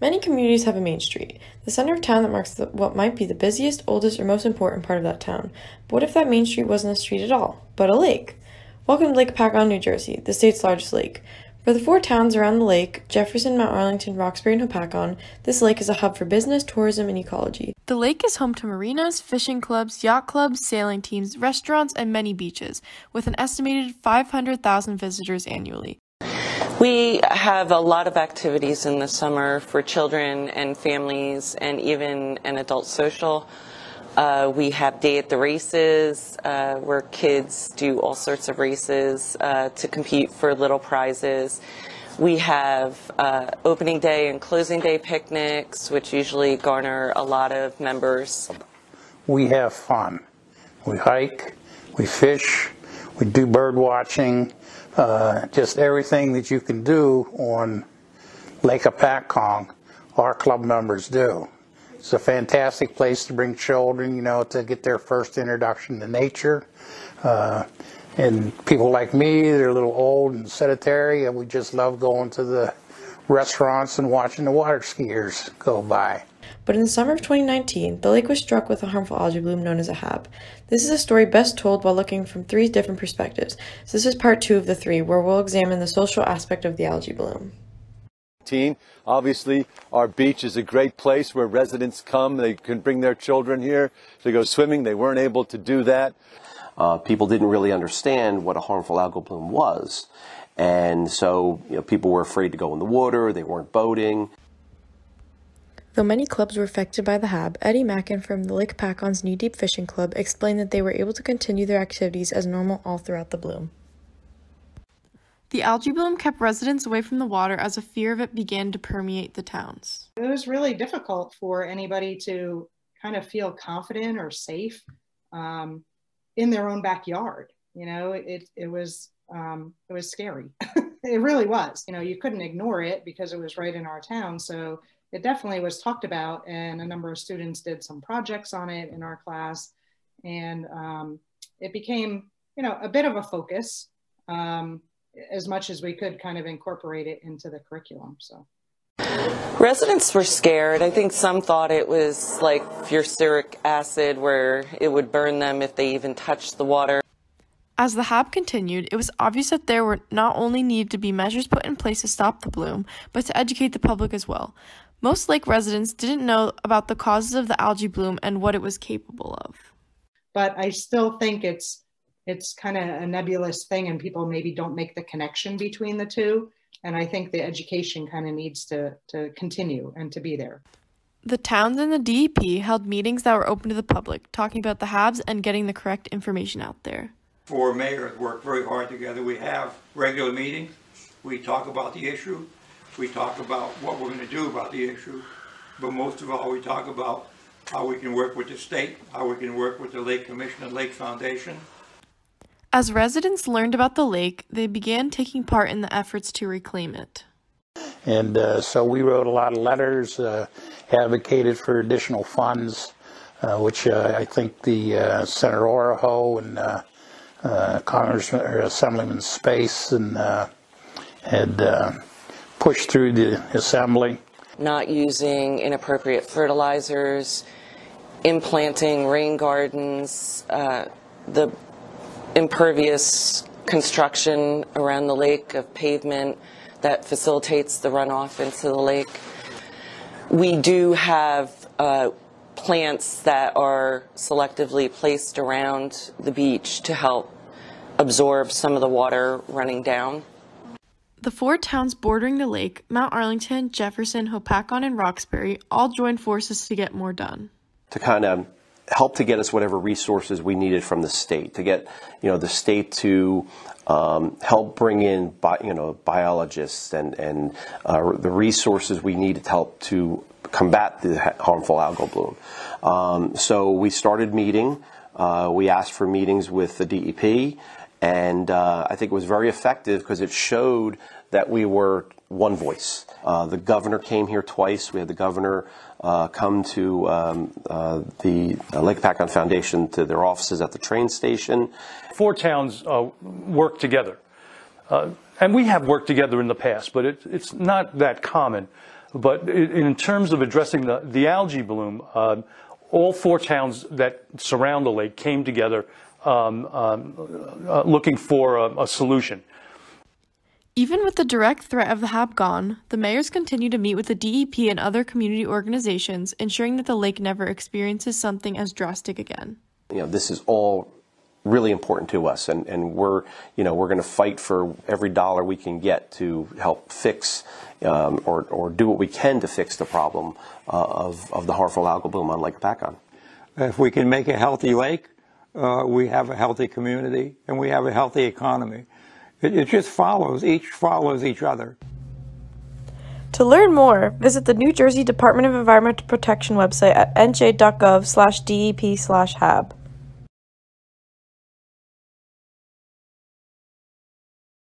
Many communities have a main street, the center of town that marks the, what might be the busiest, oldest, or most important part of that town. But what if that main street wasn't a street at all, but a lake? Welcome to Lake Hopatcong, New Jersey, the state's largest lake. For the four towns around the lake Jefferson, Mount Arlington, Roxbury, and Hopatcong this lake is a hub for business, tourism, and ecology. The lake is home to marinas, fishing clubs, yacht clubs, sailing teams, restaurants, and many beaches, with an estimated 500,000 visitors annually. We have a lot of activities in the summer for children and families and even an adult social. Uh, we have Day at the Races, uh, where kids do all sorts of races uh, to compete for little prizes. We have uh, opening day and closing day picnics, which usually garner a lot of members. We have fun. We hike, we fish, we do bird watching, uh, just everything that you can do on Lake Hopatcong, our club members do. It's a fantastic place to bring children, you know, to get their first introduction to nature. Uh, and people like me, they're a little old and sedentary, and we just love going to the restaurants and watching the water skiers go by. But in the summer of 2019, the lake was struck with a harmful algae bloom known as a HAB. This is a story best told while looking from three different perspectives. So this is part two of the three, where we'll examine the social aspect of the algae bloom. Obviously, our beach is a great place where residents come. They can bring their children here to go swimming. They weren't able to do that. Uh, people didn't really understand what a harmful algal bloom was. And so you know, people were afraid to go in the water, they weren't boating. Though many clubs were affected by the HAB, Eddie Mackin from the Lake Hopatcong's Knee Deep Fishing Club explained that they were able to continue their activities as normal all throughout the bloom. The algae bloom kept residents away from the water as a fear of it began to permeate the towns. It was really difficult for anybody to kind of feel confident or safe um, in their own backyard. You know, it, it was um, it was scary. it really was. You know, you couldn't ignore it because it was right in our town. So it definitely was talked about, and a number of students did some projects on it in our class, and um, it became, you know, a bit of a focus. Um, as much as we could kind of incorporate it into the curriculum. So. Residents were scared. I think some thought it was like furaceric acid where it would burn them if they even touched the water. As the HAB continued, it was obvious that there were not only needed to be measures put in place to stop the bloom, but to educate the public as well. Most lake residents didn't know about the causes of the algae bloom and what it was capable of. But I still think it's it's kind of a nebulous thing and people maybe don't make the connection between the two and i think the education kind of needs to to continue and to be there the towns and the dep held meetings that were open to the public talking about the habs and getting the correct information out there four mayors work very hard together. We have regular meetings. We talk about the issue. We talk about what we're going to do about the issue. But most of all we talk about how we can work with the state how we can work with the lake commission and lake foundation. As residents learned about the lake, they began taking part in the efforts to reclaim it. And uh, so we wrote a lot of letters, uh, advocated for additional funds, uh, which uh, I think the uh, Senator Oroho and uh, Congressman or Assemblyman Space and had pushed through the Assembly. Not using inappropriate fertilizers, implanting rain gardens, the impervious construction around the lake of pavement that facilitates the runoff into the lake. We do have uh, plants that are selectively placed around the beach to help absorb some of the water running down. The four towns bordering the lake, Mount Arlington, Jefferson, Hopatcong, and Roxbury, all joined forces to get more done. To kind of help to get us whatever resources we needed from the state to get you know the state to um, help bring in bi- you know biologists and and uh, the resources we needed to help to combat the harmful algal bloom. Um, so we started meeting. Uh, we asked for meetings with the DEP, and uh, I think it was very effective because it showed that we were one voice. Uh, the governor came here twice. We had the governor uh, come to um, uh, the uh, Lake Hopatcong Foundation to their offices at the train station. Four towns uh, work together. And we have worked together in the past, but it, it's not that common. But in terms of addressing the, the algae bloom, all four towns that surround the lake came together um, um, uh, looking for a, a solution. Even with the direct threat of the HAB gone, the mayors continue to meet with the DEP and other community organizations, ensuring that the lake never experiences something as drastic again. You know, this is all really important to us, and, and we're you know we're going to fight for every dollar we can get to help fix um, or, or do what we can to fix the problem uh, of, of the harmful algal bloom on Lake Hopatcong. If we can make a healthy lake, uh, we have a healthy community and we have a healthy economy. It, it just follows, each follows each other. To learn more, visit the New Jersey Department of Environmental Protection website at nj.gov slash DEP slash HAB.